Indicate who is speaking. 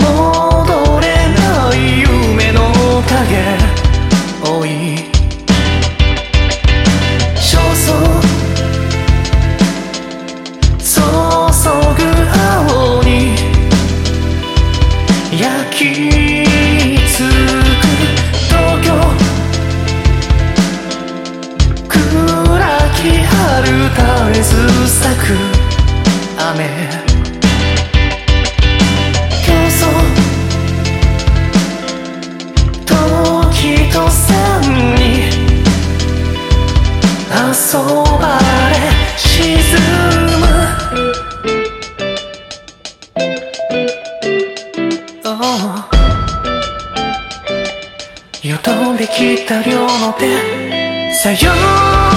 Speaker 1: 戻れない夢の影おい。焦そ注ぐ青に焼きつく東京暗き春たえずさく雨。そばで沈む。Oh よどんできた両の手さよ